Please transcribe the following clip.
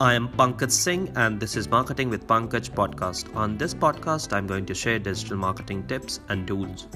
I am Pankaj Singh, and this is Marketing with Pankaj podcast. On this podcast, I'm going to share digital marketing tips and tools.